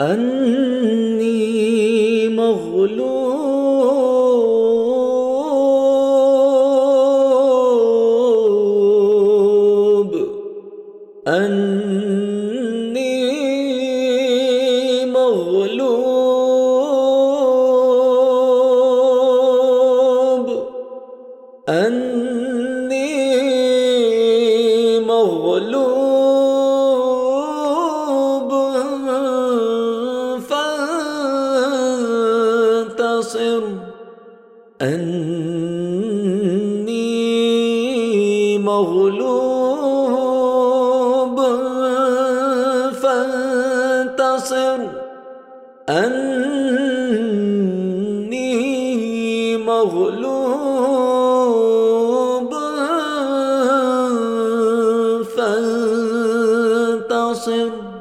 أني مغلوب. أني مغلوب. أني مغلوب. تنتصر أني مغلوب فانتصر أني مغلوب فانتصر.